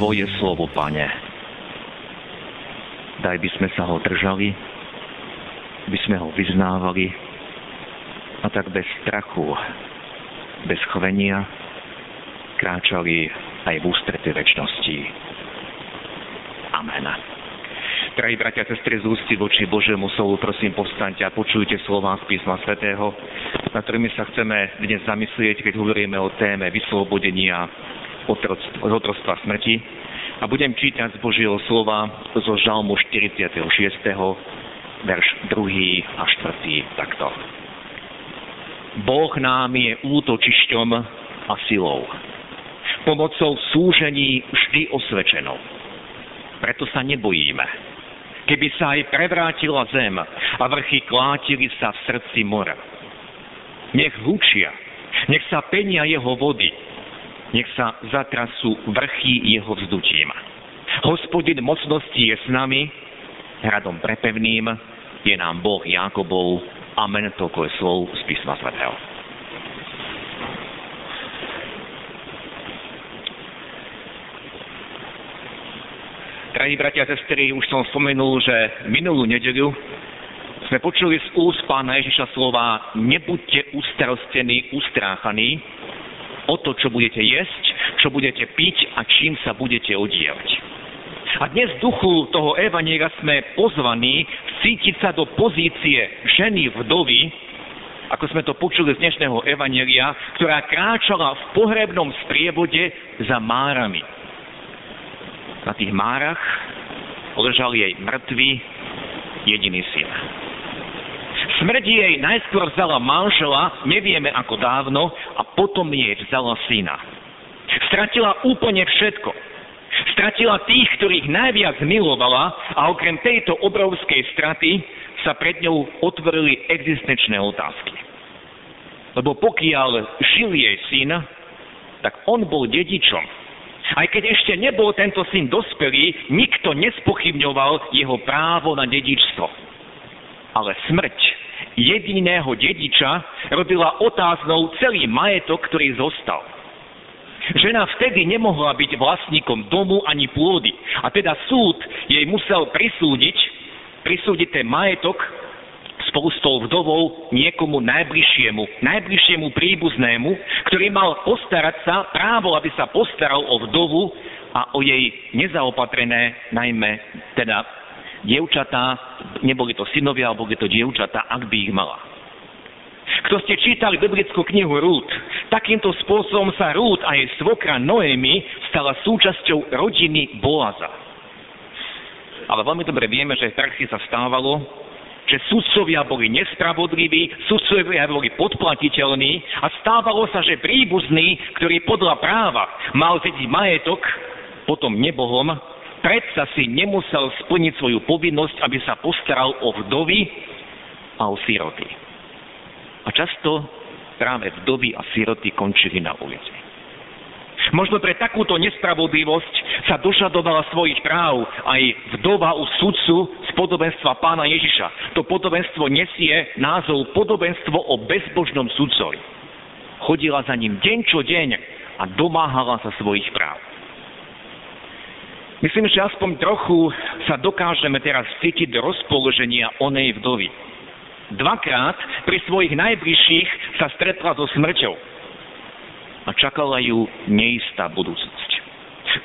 svoje slovo, Pane. Daj by sme sa ho držali, by sme ho vyznávali a tak bez strachu, bez chvenia kráčali aj v ústrety väčšnosti. Amen. Drahí bratia a sestry, z ústy voči Božiemu slovu, prosím, povstaňte a počujte slová z písma svätého, na ktorými sa chceme dnes zamyslieť, keď hovoríme o téme vyslobodenia z otrostva smrti. A budem čítať z Božieho slova zo Žalmu 46. verš 2. a 4. takto. Boh nám je útočišťom a silou, pomocou v súžení vždy osvečenou. Preto sa nebojíme. Keby sa aj prevrátila zem a vrchy klátili sa v srdci mora. Nech húčia, nech sa penia jeho vody, nech sa zatrasú vrchy jeho vzdutím. Hospodin mocnosti je s nami, hradom prepevným je nám Boh Jakobov. Amen, toľko je slov z písma svätého. Drahí bratia a sestry, už som spomenul, že minulú nedeľu sme počuli z úst pána Ježiša slova nebuďte ustarostení, ustráchaní, o to, čo budete jesť, čo budete piť a čím sa budete odievať. A dnes v duchu toho Evaniera sme pozvaní cítiť sa do pozície ženy vdovy, ako sme to počuli z dnešného Evanieria, ktorá kráčala v pohrebnom sprievode za márami. Na tých márach ležal jej mŕtvý jediný syn. Smrť jej najskôr vzala manžela, nevieme ako dávno, a potom jej vzala syna. Stratila úplne všetko. Stratila tých, ktorých najviac milovala a okrem tejto obrovskej straty sa pred ňou otvorili existenčné otázky. Lebo pokiaľ žil jej syn, tak on bol dedičom. Aj keď ešte nebol tento syn dospelý, nikto nespochybňoval jeho právo na dedičstvo. Ale smrť jediného dediča robila otáznou celý majetok, ktorý zostal. Žena vtedy nemohla byť vlastníkom domu ani pôdy. A teda súd jej musel prisúdiť, prisúdiť ten majetok spolu s tou vdovou niekomu najbližšiemu, najbližšiemu príbuznému, ktorý mal postarať sa, právo, aby sa postaral o vdovu a o jej nezaopatrené, najmä teda dievčatá, neboli to synovia, alebo boli to dievčatá, ak by ich mala. Kto ste čítali biblickú knihu Rút, takýmto spôsobom sa Rút a jej svokra Noémy stala súčasťou rodiny Boaza. Ale veľmi dobre vieme, že v praxi sa stávalo, že sudcovia boli nespravodliví, sudcovia boli podplatiteľní a stávalo sa, že príbuzný, ktorý podľa práva mal zediť majetok, potom nebohom, predsa si nemusel splniť svoju povinnosť, aby sa postaral o vdovy a o siroty. A často práve vdovy a siroty končili na ulici. Možno pre takúto nespravodlivosť sa dožadovala svojich práv aj vdova u sudcu z podobenstva pána Ježiša. To podobenstvo nesie názov podobenstvo o bezbožnom sudcovi. Chodila za ním deň čo deň a domáhala sa svojich práv. Myslím, že aspoň trochu sa dokážeme teraz cítiť do rozpoloženia onej vdovy. Dvakrát pri svojich najbližších sa stretla so smrťou a čakala ju neistá budúcnosť.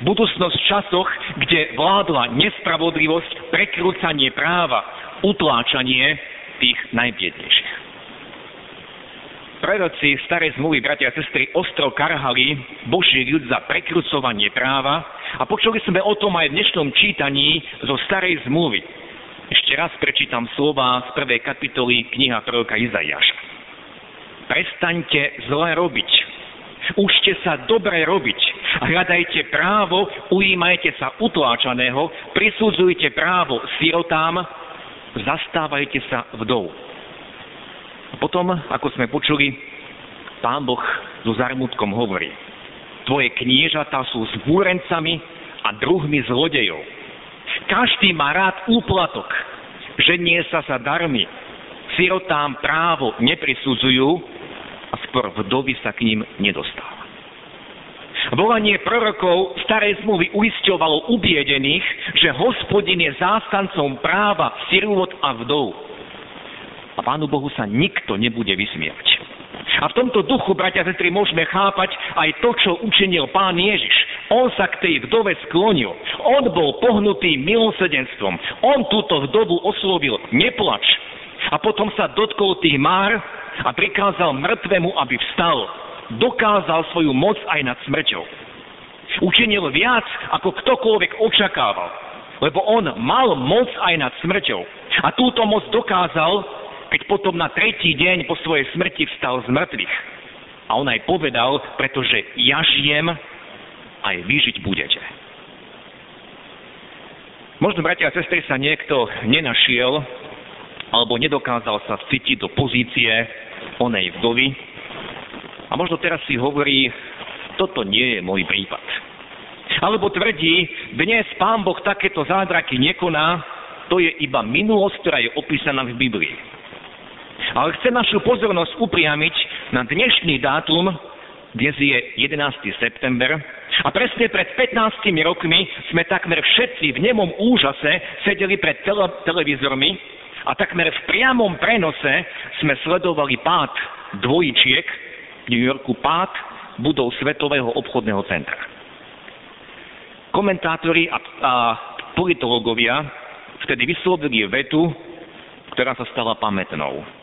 Budúcnosť v časoch, kde vládla nespravodlivosť, prekrúcanie práva, utláčanie tých najbiednejších. Proroci starej zmluvy, bratia a sestry, ostro karhali Boží ľud za prekrucovanie práva a počuli sme o tom aj v dnešnom čítaní zo starej zmluvy. Ešte raz prečítam slova z prvej kapitoly kniha proroka Izaiáša. Prestaňte zle robiť. Učte sa dobre robiť Hľadajte právo, ujímajte sa utláčaného, prisudzujte právo sirotám, zastávajte sa vdov. A potom, ako sme počuli, pán Boh so zarmutkom hovorí, tvoje kniežatá sú zbúrencami a druhmi zlodejov. Každý má rád úplatok, ženie sa za darmi, sirotám právo neprisudzujú a skôr vdovy sa k ním nedostáva. Volanie prorokov starej zmluvy uisťovalo ubiedených, že hospodin je zástancom práva sirôt a vdov. A Pánu Bohu sa nikto nebude vysmievať. A v tomto duchu, bratia a sestry, môžeme chápať aj to, čo učinil pán Ježiš. On sa k tej vdove sklonil. On bol pohnutý milosedenstvom. On túto vdovu oslovil, neplač. A potom sa dotkol tých már a prikázal mŕtvemu, aby vstal dokázal svoju moc aj nad smrťou. Učinil viac, ako ktokoľvek očakával, lebo on mal moc aj nad smrťou. A túto moc dokázal, keď potom na tretí deň po svojej smrti vstal z mŕtvych. A on aj povedal, pretože ja žijem, aj vy žiť budete. Možno, bratia a sestry, sa niekto nenašiel, alebo nedokázal sa vcítiť do pozície onej vdovy, a možno teraz si hovorí, toto nie je môj prípad. Alebo tvrdí, dnes pán Boh takéto zázraky nekoná, to je iba minulosť, ktorá je opísaná v Biblii. Ale chce našu pozornosť upriamiť na dnešný dátum, dnes je 11. september, a presne pred 15 rokmi sme takmer všetci v nemom úžase sedeli pred tele- televízormi a takmer v priamom prenose sme sledovali pád dvojčiek, New Yorku pád budov Svetového obchodného centra. Komentátori a, a politológovia vtedy vyslovili vetu, ktorá sa stala pamätnou.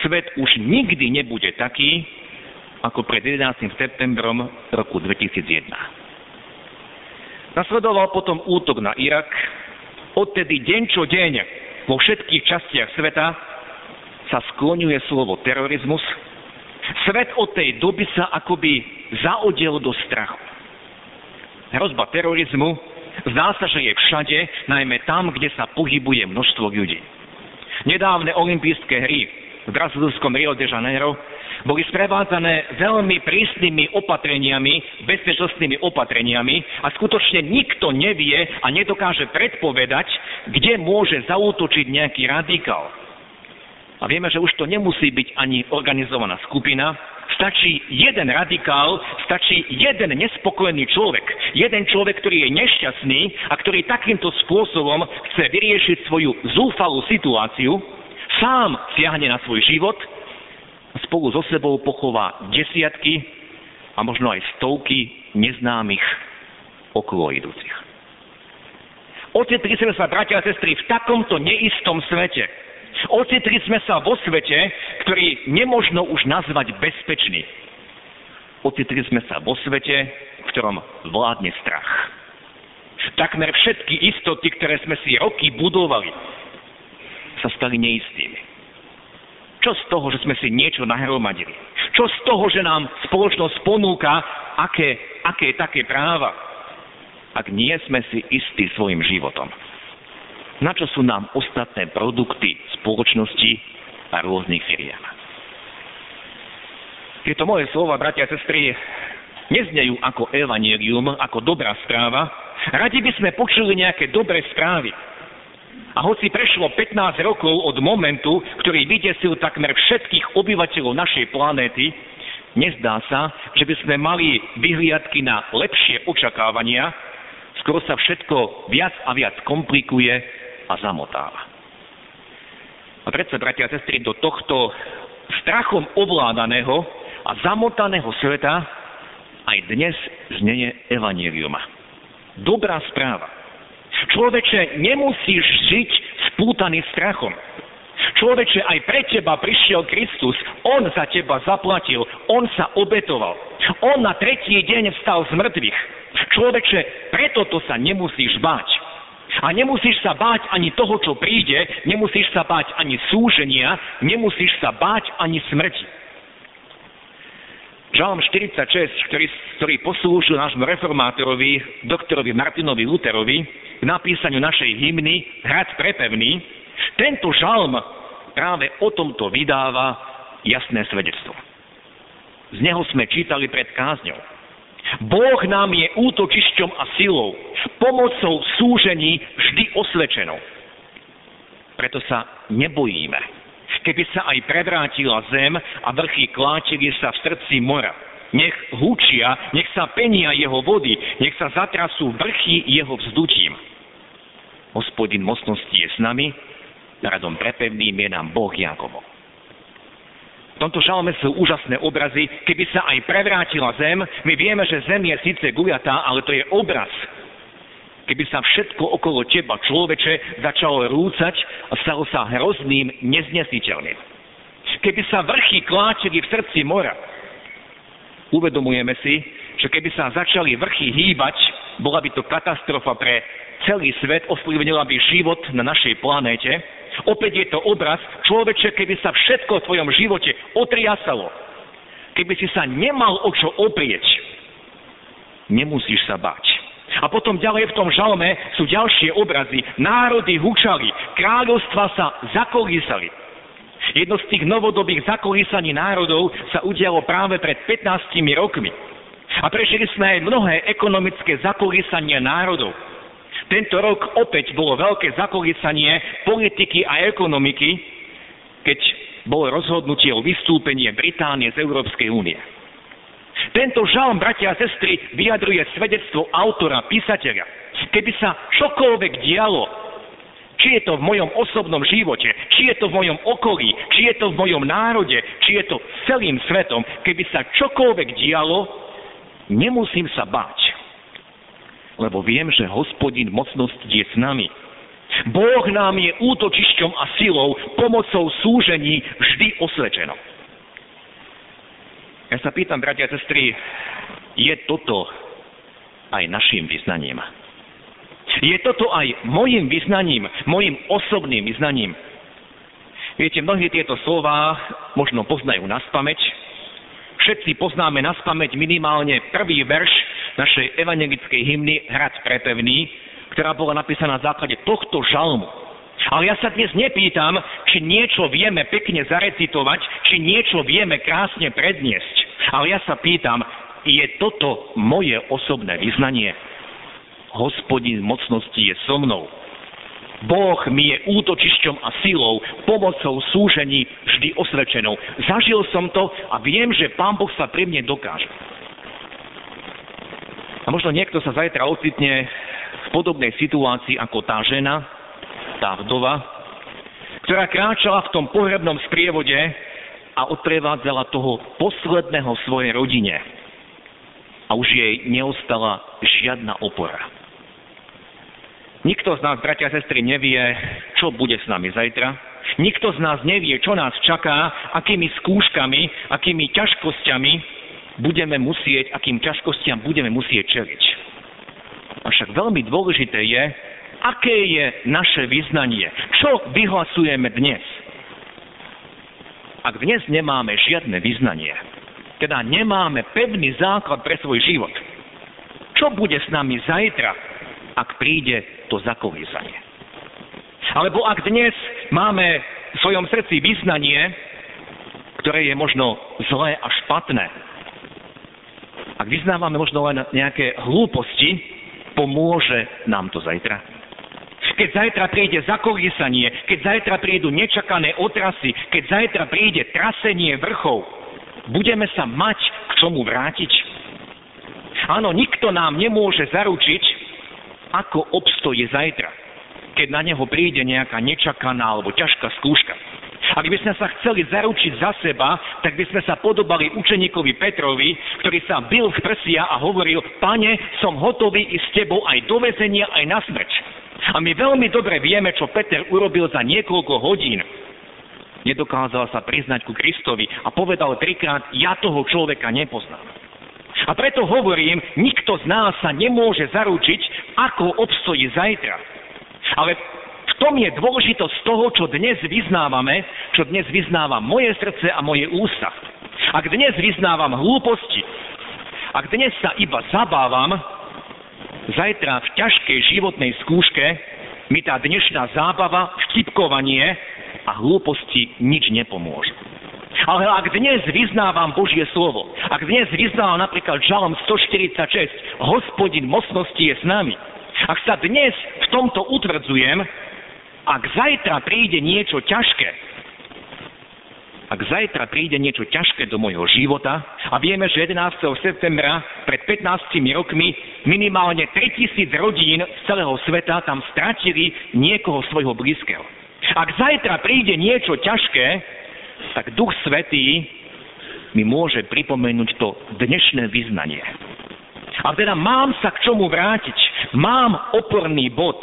Svet už nikdy nebude taký, ako pred 11. septembrom roku 2001. Nasledoval potom útok na Irak. Odtedy deň čo deň vo všetkých častiach sveta sa skloňuje slovo terorizmus, Svet od tej doby sa akoby zaodiel do strachu. Hrozba terorizmu zdá sa, že je všade, najmä tam, kde sa pohybuje množstvo ľudí. Nedávne olympijské hry v brazilskom Rio de Janeiro boli sprevádzané veľmi prísnymi opatreniami, bezpečnostnými opatreniami a skutočne nikto nevie a nedokáže predpovedať, kde môže zautočiť nejaký radikál. A vieme, že už to nemusí byť ani organizovaná skupina, stačí jeden radikál, stačí jeden nespokojný človek. Jeden človek, ktorý je nešťastný a ktorý takýmto spôsobom chce vyriešiť svoju zúfalú situáciu, sám siahne na svoj život spolu so sebou pochová desiatky a možno aj stovky neznámych okolo idúcich. Ocitli sme sa, bratia a sestry, v takomto neistom svete, Ocitli sme sa vo svete, ktorý nemožno už nazvať bezpečný. Ocitli sme sa vo svete, v ktorom vládne strach. Takmer všetky istoty, ktoré sme si roky budovali, sa stali neistými. Čo z toho, že sme si niečo nahromadili? Čo z toho, že nám spoločnosť ponúka aké, aké také práva, ak nie sme si istí svojim životom? Na čo sú nám ostatné produkty spoločnosti a rôznych firiem? Tieto moje slova, bratia a sestry, neznejú ako evanelium, ako dobrá správa. Radi by sme počuli nejaké dobré správy. A hoci prešlo 15 rokov od momentu, ktorý vydesil takmer všetkých obyvateľov našej planéty, nezdá sa, že by sme mali vyhliadky na lepšie očakávania, skoro sa všetko viac a viac komplikuje a zamotáva. A predsa, bratia a sestry, do tohto strachom ovládaného a zamotaného sveta aj dnes znieje evaníliuma. Dobrá správa. Človeče, nemusíš žiť spútaný strachom. Človeče, aj pre teba prišiel Kristus, On za teba zaplatil, On sa obetoval. On na tretí deň vstal z mŕtvych. Človeče, preto to sa nemusíš báť. A nemusíš sa báť ani toho, čo príde, nemusíš sa báť ani súženia, nemusíš sa báť ani smrti. Žalm 46, ktorý, ktorý poslúžil nášmu reformátorovi, doktorovi Martinovi Luterovi, k napísaniu našej hymny Hrad prepevný, tento žalm práve o tomto vydáva jasné svedectvo. Z neho sme čítali pred kázňou. Boh nám je útočišťom a silou, pomocou súžení vždy osvedčenou. Preto sa nebojíme keby sa aj prevrátila zem a vrchy klátili sa v srdci mora. Nech hučia, nech sa penia jeho vody, nech sa zatrasú vrchy jeho vzdutím. Hospodin mocnosti je s nami, radom prepevným je nám Boh Jakovo. V tomto žalme sú úžasné obrazy. Keby sa aj prevrátila zem, my vieme, že zem je síce gujatá, ale to je obraz keby sa všetko okolo teba, človeče, začalo rúcať a stalo sa hrozným, neznesiteľným. Keby sa vrchy kláčili v srdci mora, uvedomujeme si, že keby sa začali vrchy hýbať, bola by to katastrofa pre celý svet, ovplyvnila by život na našej planéte. Opäť je to obraz, človeče, keby sa všetko v tvojom živote otriasalo, keby si sa nemal o čo oprieť, nemusíš sa báť. A potom ďalej v tom žalme sú ďalšie obrazy. Národy hučali, kráľovstva sa zakolísali. Jedno z tých novodobých zakolísaní národov sa udialo práve pred 15 rokmi. A prežili sme aj mnohé ekonomické zakolísanie národov. Tento rok opäť bolo veľké zakolísanie politiky a ekonomiky, keď bolo rozhodnutie o vystúpenie Británie z Európskej únie. Tento žalm, bratia a sestry, vyjadruje svedectvo autora, písateľa. Keby sa čokoľvek dialo, či je to v mojom osobnom živote, či je to v mojom okolí, či je to v mojom národe, či je to celým svetom, keby sa čokoľvek dialo, nemusím sa báť. Lebo viem, že hospodin mocnosť je s nami. Boh nám je útočišťom a silou, pomocou súžení vždy osvedčenou. Ja sa pýtam, bratia a sestry, je toto aj našim vyznaním? Je toto aj mojim vyznaním, mojim osobným vyznaním? Viete, mnohí tieto slova možno poznajú na spameť. Všetci poznáme na spameť minimálne prvý verš našej evangelickej hymny Hrad prepevný, ktorá bola napísaná na základe tohto žalmu. Ale ja sa dnes nepýtam, či niečo vieme pekne zarecitovať, či niečo vieme krásne predniesť. Ale ja sa pýtam, je toto moje osobné vyznanie? Hospodin mocnosti je so mnou. Boh mi je útočišťom a silou, pomocou súžení vždy osvedčenou. Zažil som to a viem, že Pán Boh sa pri mne dokáže. A možno niekto sa zajtra ocitne v podobnej situácii ako tá žena, tá vdova, ktorá kráčala v tom pohrebnom sprievode a odprevádzala toho posledného svojej rodine. A už jej neostala žiadna opora. Nikto z nás, bratia a sestry, nevie, čo bude s nami zajtra. Nikto z nás nevie, čo nás čaká, akými skúškami, akými ťažkosťami budeme musieť, akým ťažkostiam budeme musieť čeliť. Avšak veľmi dôležité je, aké je naše vyznanie. Čo vyhlasujeme dnes? Ak dnes nemáme žiadne vyznanie, teda nemáme pevný základ pre svoj život, čo bude s nami zajtra, ak príde to zakolísanie? Alebo ak dnes máme v svojom srdci vyznanie, ktoré je možno zlé a špatné, ak vyznávame možno len nejaké hlúposti, pomôže nám to zajtra? Keď zajtra príde zakolísanie, keď zajtra prídu nečakané otrasy, keď zajtra príde trasenie vrchov, budeme sa mať k čomu vrátiť? Áno, nikto nám nemôže zaručiť, ako obstoje zajtra, keď na neho príde nejaká nečakaná alebo ťažká skúška. Ak by sme sa chceli zaručiť za seba, tak by sme sa podobali učeníkovi Petrovi, ktorý sa bil v prsia a hovoril, pane, som hotový ísť s tebou aj do vezenia, aj na smrť. A my veľmi dobre vieme, čo Peter urobil za niekoľko hodín. Nedokázal sa priznať ku Kristovi a povedal trikrát, ja toho človeka nepoznám. A preto hovorím, nikto z nás sa nemôže zaručiť, ako obstojí zajtra. Ale v tom je dôležitosť toho, čo dnes vyznávame, čo dnes vyznáva moje srdce a moje ústa. Ak dnes vyznávam hlúposti, ak dnes sa iba zabávam, zajtra v ťažkej životnej skúške mi tá dnešná zábava, vtipkovanie a hlúposti nič nepomôžu. Ale ak dnes vyznávam Božie slovo, ak dnes vyznávam napríklad Žalom 146, hospodin mocnosti je s nami, ak sa dnes v tomto utvrdzujem, ak zajtra príde niečo ťažké, ak zajtra príde niečo ťažké do môjho života a vieme, že 11. septembra pred 15 rokmi minimálne 3000 rodín z celého sveta tam stratili niekoho svojho blízkeho. Ak zajtra príde niečo ťažké, tak Duch Svetý mi môže pripomenúť to dnešné vyznanie. A teda mám sa k čomu vrátiť. Mám oporný bod.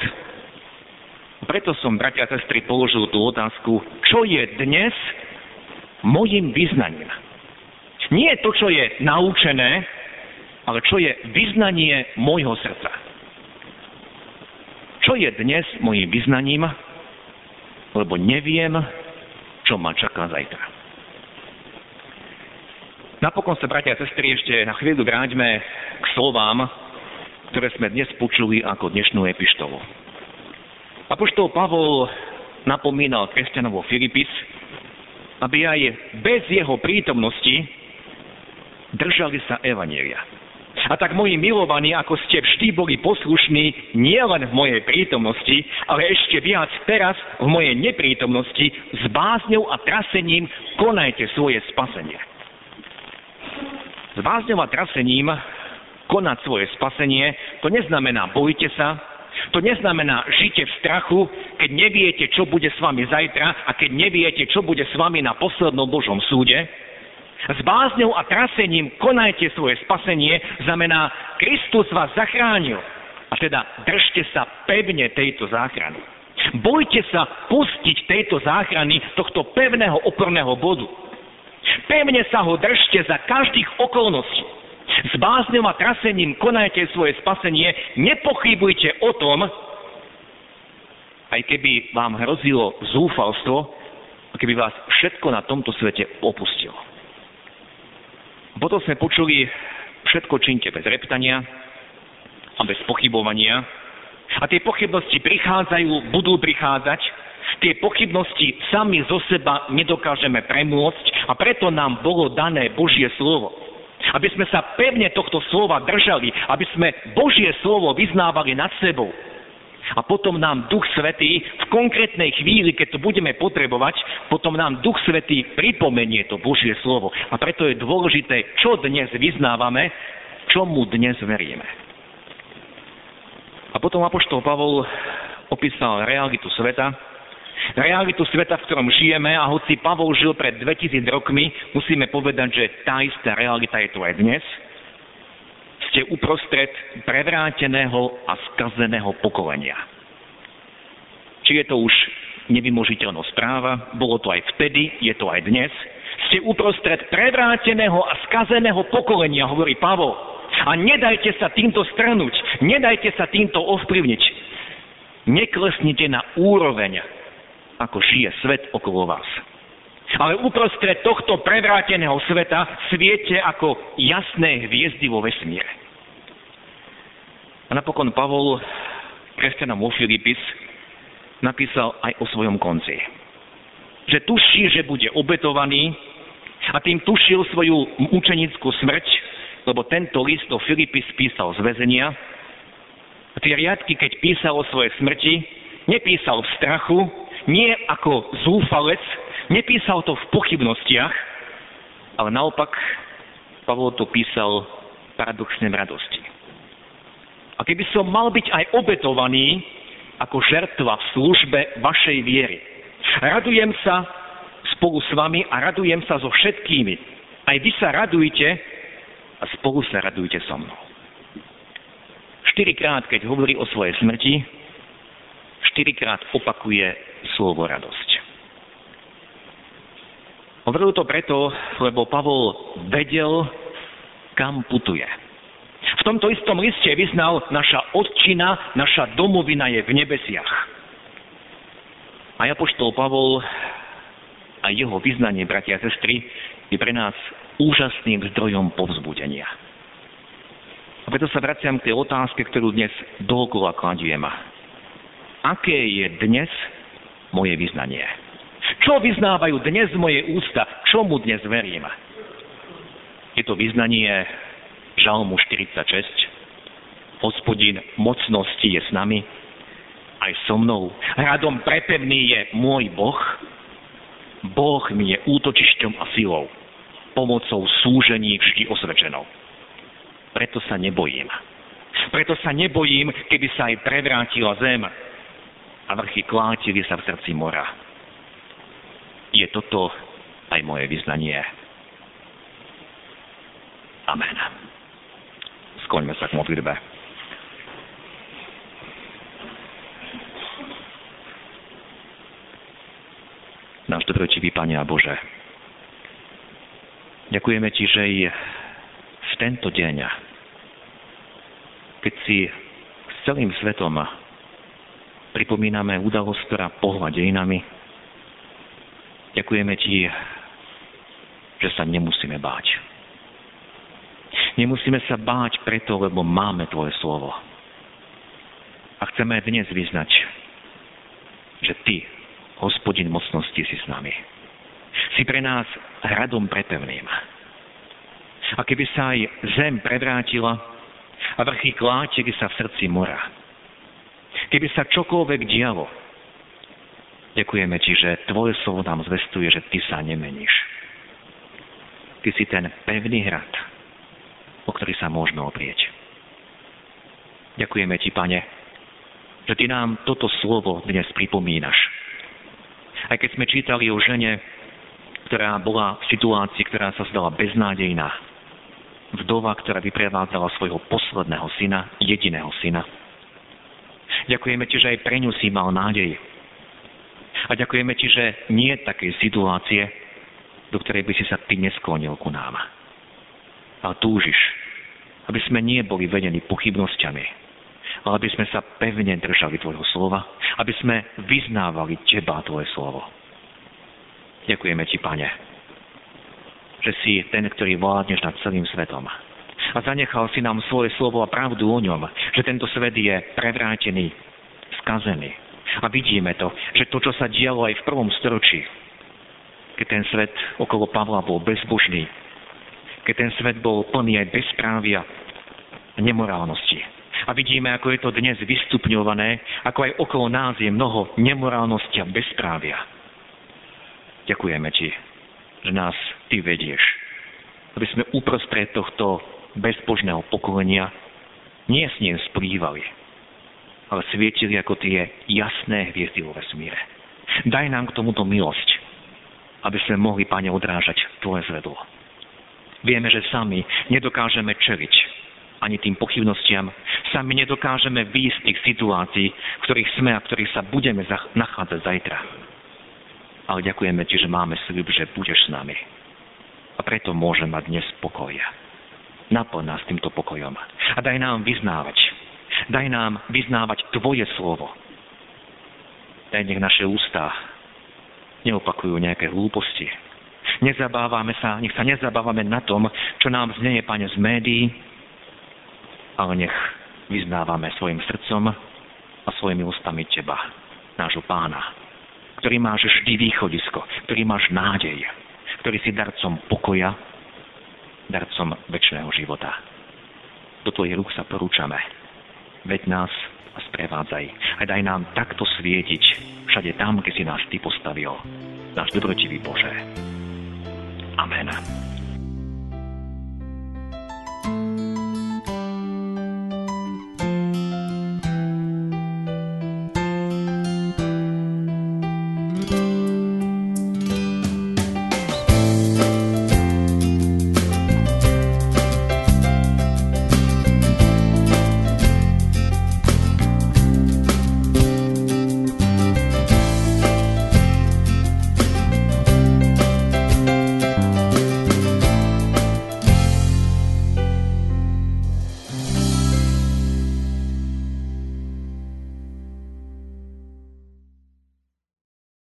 Preto som, bratia a sestry, položil tú otázku, čo je dnes mojim vyznaním. Nie to, čo je naučené, ale čo je vyznanie môjho srdca. Čo je dnes mojim vyznaním, lebo neviem, čo ma čaká zajtra. Napokon sa, bratia a sestry, ešte na chvíľu vráťme k slovám, ktoré sme dnes počuli ako dnešnú epištolu. Apoštol Pavol napomínal kresťanov Filipis, aby aj bez jeho prítomnosti držali sa Evanielia. A tak moji milovaní, ako ste vždy boli poslušní, nielen v mojej prítomnosti, ale ešte viac teraz v mojej neprítomnosti, s bázňou a trasením konajte svoje spasenie. S bázňou a trasením konať svoje spasenie, to neznamená bojte sa, to neznamená, žite v strachu, keď neviete, čo bude s vami zajtra a keď neviete, čo bude s vami na poslednom Božom súde. S bázňou a trasením konajte svoje spasenie, znamená, Kristus vás zachránil. A teda držte sa pevne tejto záchrany. Bojte sa pustiť tejto záchrany, tohto pevného oporného bodu. Pevne sa ho držte za každých okolností. S bázňou a trasením konajte svoje spasenie, nepochybujte o tom, aj keby vám hrozilo zúfalstvo, keby vás všetko na tomto svete opustilo. Potom sme počuli, všetko činte bez reptania a bez pochybovania. A tie pochybnosti prichádzajú, budú prichádzať. Tie pochybnosti sami zo seba nedokážeme premôcť a preto nám bolo dané Božie slovo aby sme sa pevne tohto slova držali, aby sme Božie slovo vyznávali nad sebou. A potom nám Duch Svetý v konkrétnej chvíli, keď to budeme potrebovať, potom nám Duch Svetý pripomenie to Božie slovo. A preto je dôležité, čo dnes vyznávame, čomu dnes veríme. A potom Apoštol Pavol opísal realitu sveta, realitu sveta, v ktorom žijeme a hoci Pavol žil pred 2000 rokmi, musíme povedať, že tá istá realita je tu aj dnes. Ste uprostred prevráteného a skazeného pokolenia. Či je to už nevymožiteľná správa, bolo to aj vtedy, je to aj dnes. Ste uprostred prevráteného a skazeného pokolenia, hovorí Pavol. A nedajte sa týmto strnúť, nedajte sa týmto ovplyvniť. Neklesnite na úroveň ako žije svet okolo vás. Ale uprostred tohto prevráteného sveta sviete ako jasné hviezdy vo vesmíre. A napokon Pavol, kresťanom vo Filipis, napísal aj o svojom konci. Že tuší, že bude obetovaný a tým tušil svoju mučenickú smrť, lebo tento list do Filipis písal z väzenia. A tie riadky, keď písal o svojej smrti, nepísal v strachu, nie ako zúfalec, nepísal to v pochybnostiach, ale naopak Pavol to písal paradoxne v radosti. A keby som mal byť aj obetovaný ako žertva v službe vašej viery, radujem sa spolu s vami a radujem sa so všetkými. Aj vy sa radujte a spolu sa radujte so mnou. Štyrikrát, keď hovorí o svojej smrti, štyrikrát opakuje slovo radosť. Hovoril to preto, lebo Pavol vedel, kam putuje. V tomto istom liste vyznal, naša odčina, naša domovina je v nebesiach. A Apoštol Pavol a jeho vyznanie, bratia a sestry, je pre nás úžasným zdrojom povzbudenia. A preto sa vraciam k tej otázke, ktorú dnes dookola kladiem. Aké je dnes moje vyznanie? Čo vyznávajú dnes moje ústa? Čomu dnes verím? Je to vyznanie Žalmu 46. Hospodin mocnosti je s nami, aj so mnou. Hradom prepevný je môj Boh. Boh mi je útočišťom a silou, pomocou súžení vždy osvedčenou. Preto sa nebojím. Preto sa nebojím, keby sa aj prevrátila zem a vrchy klátili sa v srdci mora. Je toto aj moje vyznanie. Amen. Skoňme sa k modlitbe. Náš dobročivý Pane a Bože, ďakujeme Ti, že i v tento deň, keď si s celým svetom pripomíname udalosť, ktorá pohľa dejinami, ďakujeme Ti, že sa nemusíme báť. Nemusíme sa báť preto, lebo máme Tvoje slovo. A chceme dnes vyznať, že Ty hospodin mocnosti si s nami. Si pre nás hradom prepevným. A keby sa aj zem prevrátila a vrchy klátili sa v srdci mora, keby sa čokoľvek dialo, ďakujeme ti, že tvoje slovo nám zvestuje, že ty sa nemeníš. Ty si ten pevný hrad, o ktorý sa možno oprieť. Ďakujeme ti, pane, že ty nám toto slovo dnes pripomínaš aj keď sme čítali o žene, ktorá bola v situácii, ktorá sa zdala beznádejná. Vdova, ktorá vyprevádzala svojho posledného syna, jediného syna. Ďakujeme ti, že aj pre ňu si mal nádej. A ďakujeme ti, že nie je takej situácie, do ktorej by si sa ty nesklonil ku nám. Ale túžiš, aby sme nie boli vedení pochybnosťami, ale aby sme sa pevne držali tvojho slova aby sme vyznávali Teba, Tvoje slovo. Ďakujeme Ti, Pane, že si ten, ktorý vládneš nad celým svetom. A zanechal si nám svoje slovo a pravdu o ňom, že tento svet je prevrátený, skazený. A vidíme to, že to, čo sa dialo aj v prvom storočí, keď ten svet okolo Pavla bol bezbožný, keď ten svet bol plný aj bezprávia a nemorálnosti, a vidíme, ako je to dnes vystupňované, ako aj okolo nás je mnoho nemorálnosti a bezprávia. Ďakujeme Ti, že nás Ty vedieš, aby sme uprostred tohto bezbožného pokolenia nie s ním splývali, ale svietili ako tie jasné hviezdy vo vesmíre. Daj nám k tomuto milosť, aby sme mohli, Pane, odrážať Tvoje zvedlo. Vieme, že sami nedokážeme čeliť ani tým pochybnostiam. Sami nedokážeme výjsť tých situácií, v ktorých sme a v ktorých sa budeme nachádzať zajtra. Ale ďakujeme Ti, že máme sľub, že budeš s nami. A preto môžeme mať dnes pokoj. Naplň nás týmto pokojom. A daj nám vyznávať. Daj nám vyznávať Tvoje slovo. Daj nech naše ústa neopakujú nejaké hlúposti. Nezabávame sa, nech sa nezabávame na tom, čo nám znieje, Pane, z médií, ale nech vyznávame svojim srdcom a svojimi ústami Teba, nášho pána, ktorý máš vždy východisko, ktorý máš nádej, ktorý si darcom pokoja, darcom väčšného života. Do Tvojich rúk sa porúčame. Veď nás a sprevádzaj. A daj nám takto svietiť všade tam, kde si nás Ty postavil. Náš dobrotivý Bože. Amen.